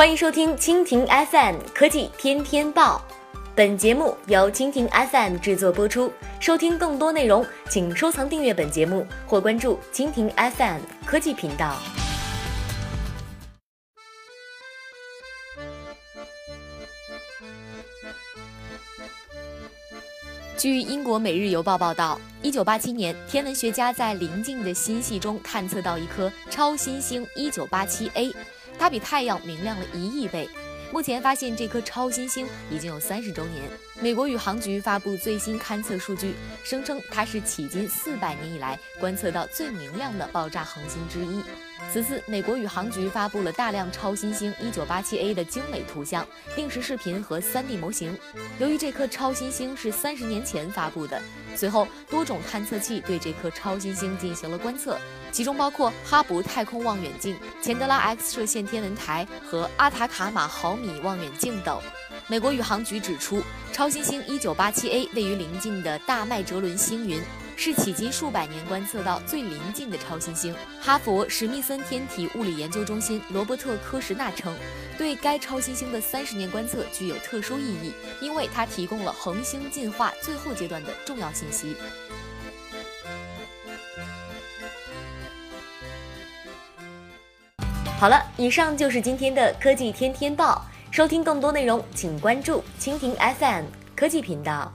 欢迎收听蜻蜓 FM 科技天天报，本节目由蜻蜓 FM 制作播出。收听更多内容，请收藏订阅本节目或关注蜻蜓 FM 科技频道。据英国《每日邮报》报道，一九八七年，天文学家在邻近的星系中探测到一颗超新星一九八七 A，它比太阳明亮了一亿倍。目前发现这颗超新星已经有三十周年。美国宇航局发布最新勘测数据，声称它是迄今四百年以来观测到最明亮的爆炸恒星之一。此次，美国宇航局发布了大量超新星 1987A 的精美图像、定时视频和 3D 模型。由于这颗超新星是三十年前发布的，随后多种探测器对这颗超新星进行了观测，其中包括哈勃太空望远镜、钱德拉 X 射线天文台和阿塔卡马毫米望远镜等。美国宇航局指出，超新星 1987A 位于邻近的大麦哲伦星云。是迄今数百年观测到最临近的超新星。哈佛史密森天体物理研究中心罗伯特科什纳称，对该超新星的三十年观测具有特殊意义，因为它提供了恒星进化最后阶段的重要信息。好了，以上就是今天的科技天天报。收听更多内容，请关注蜻蜓 FM 科技频道。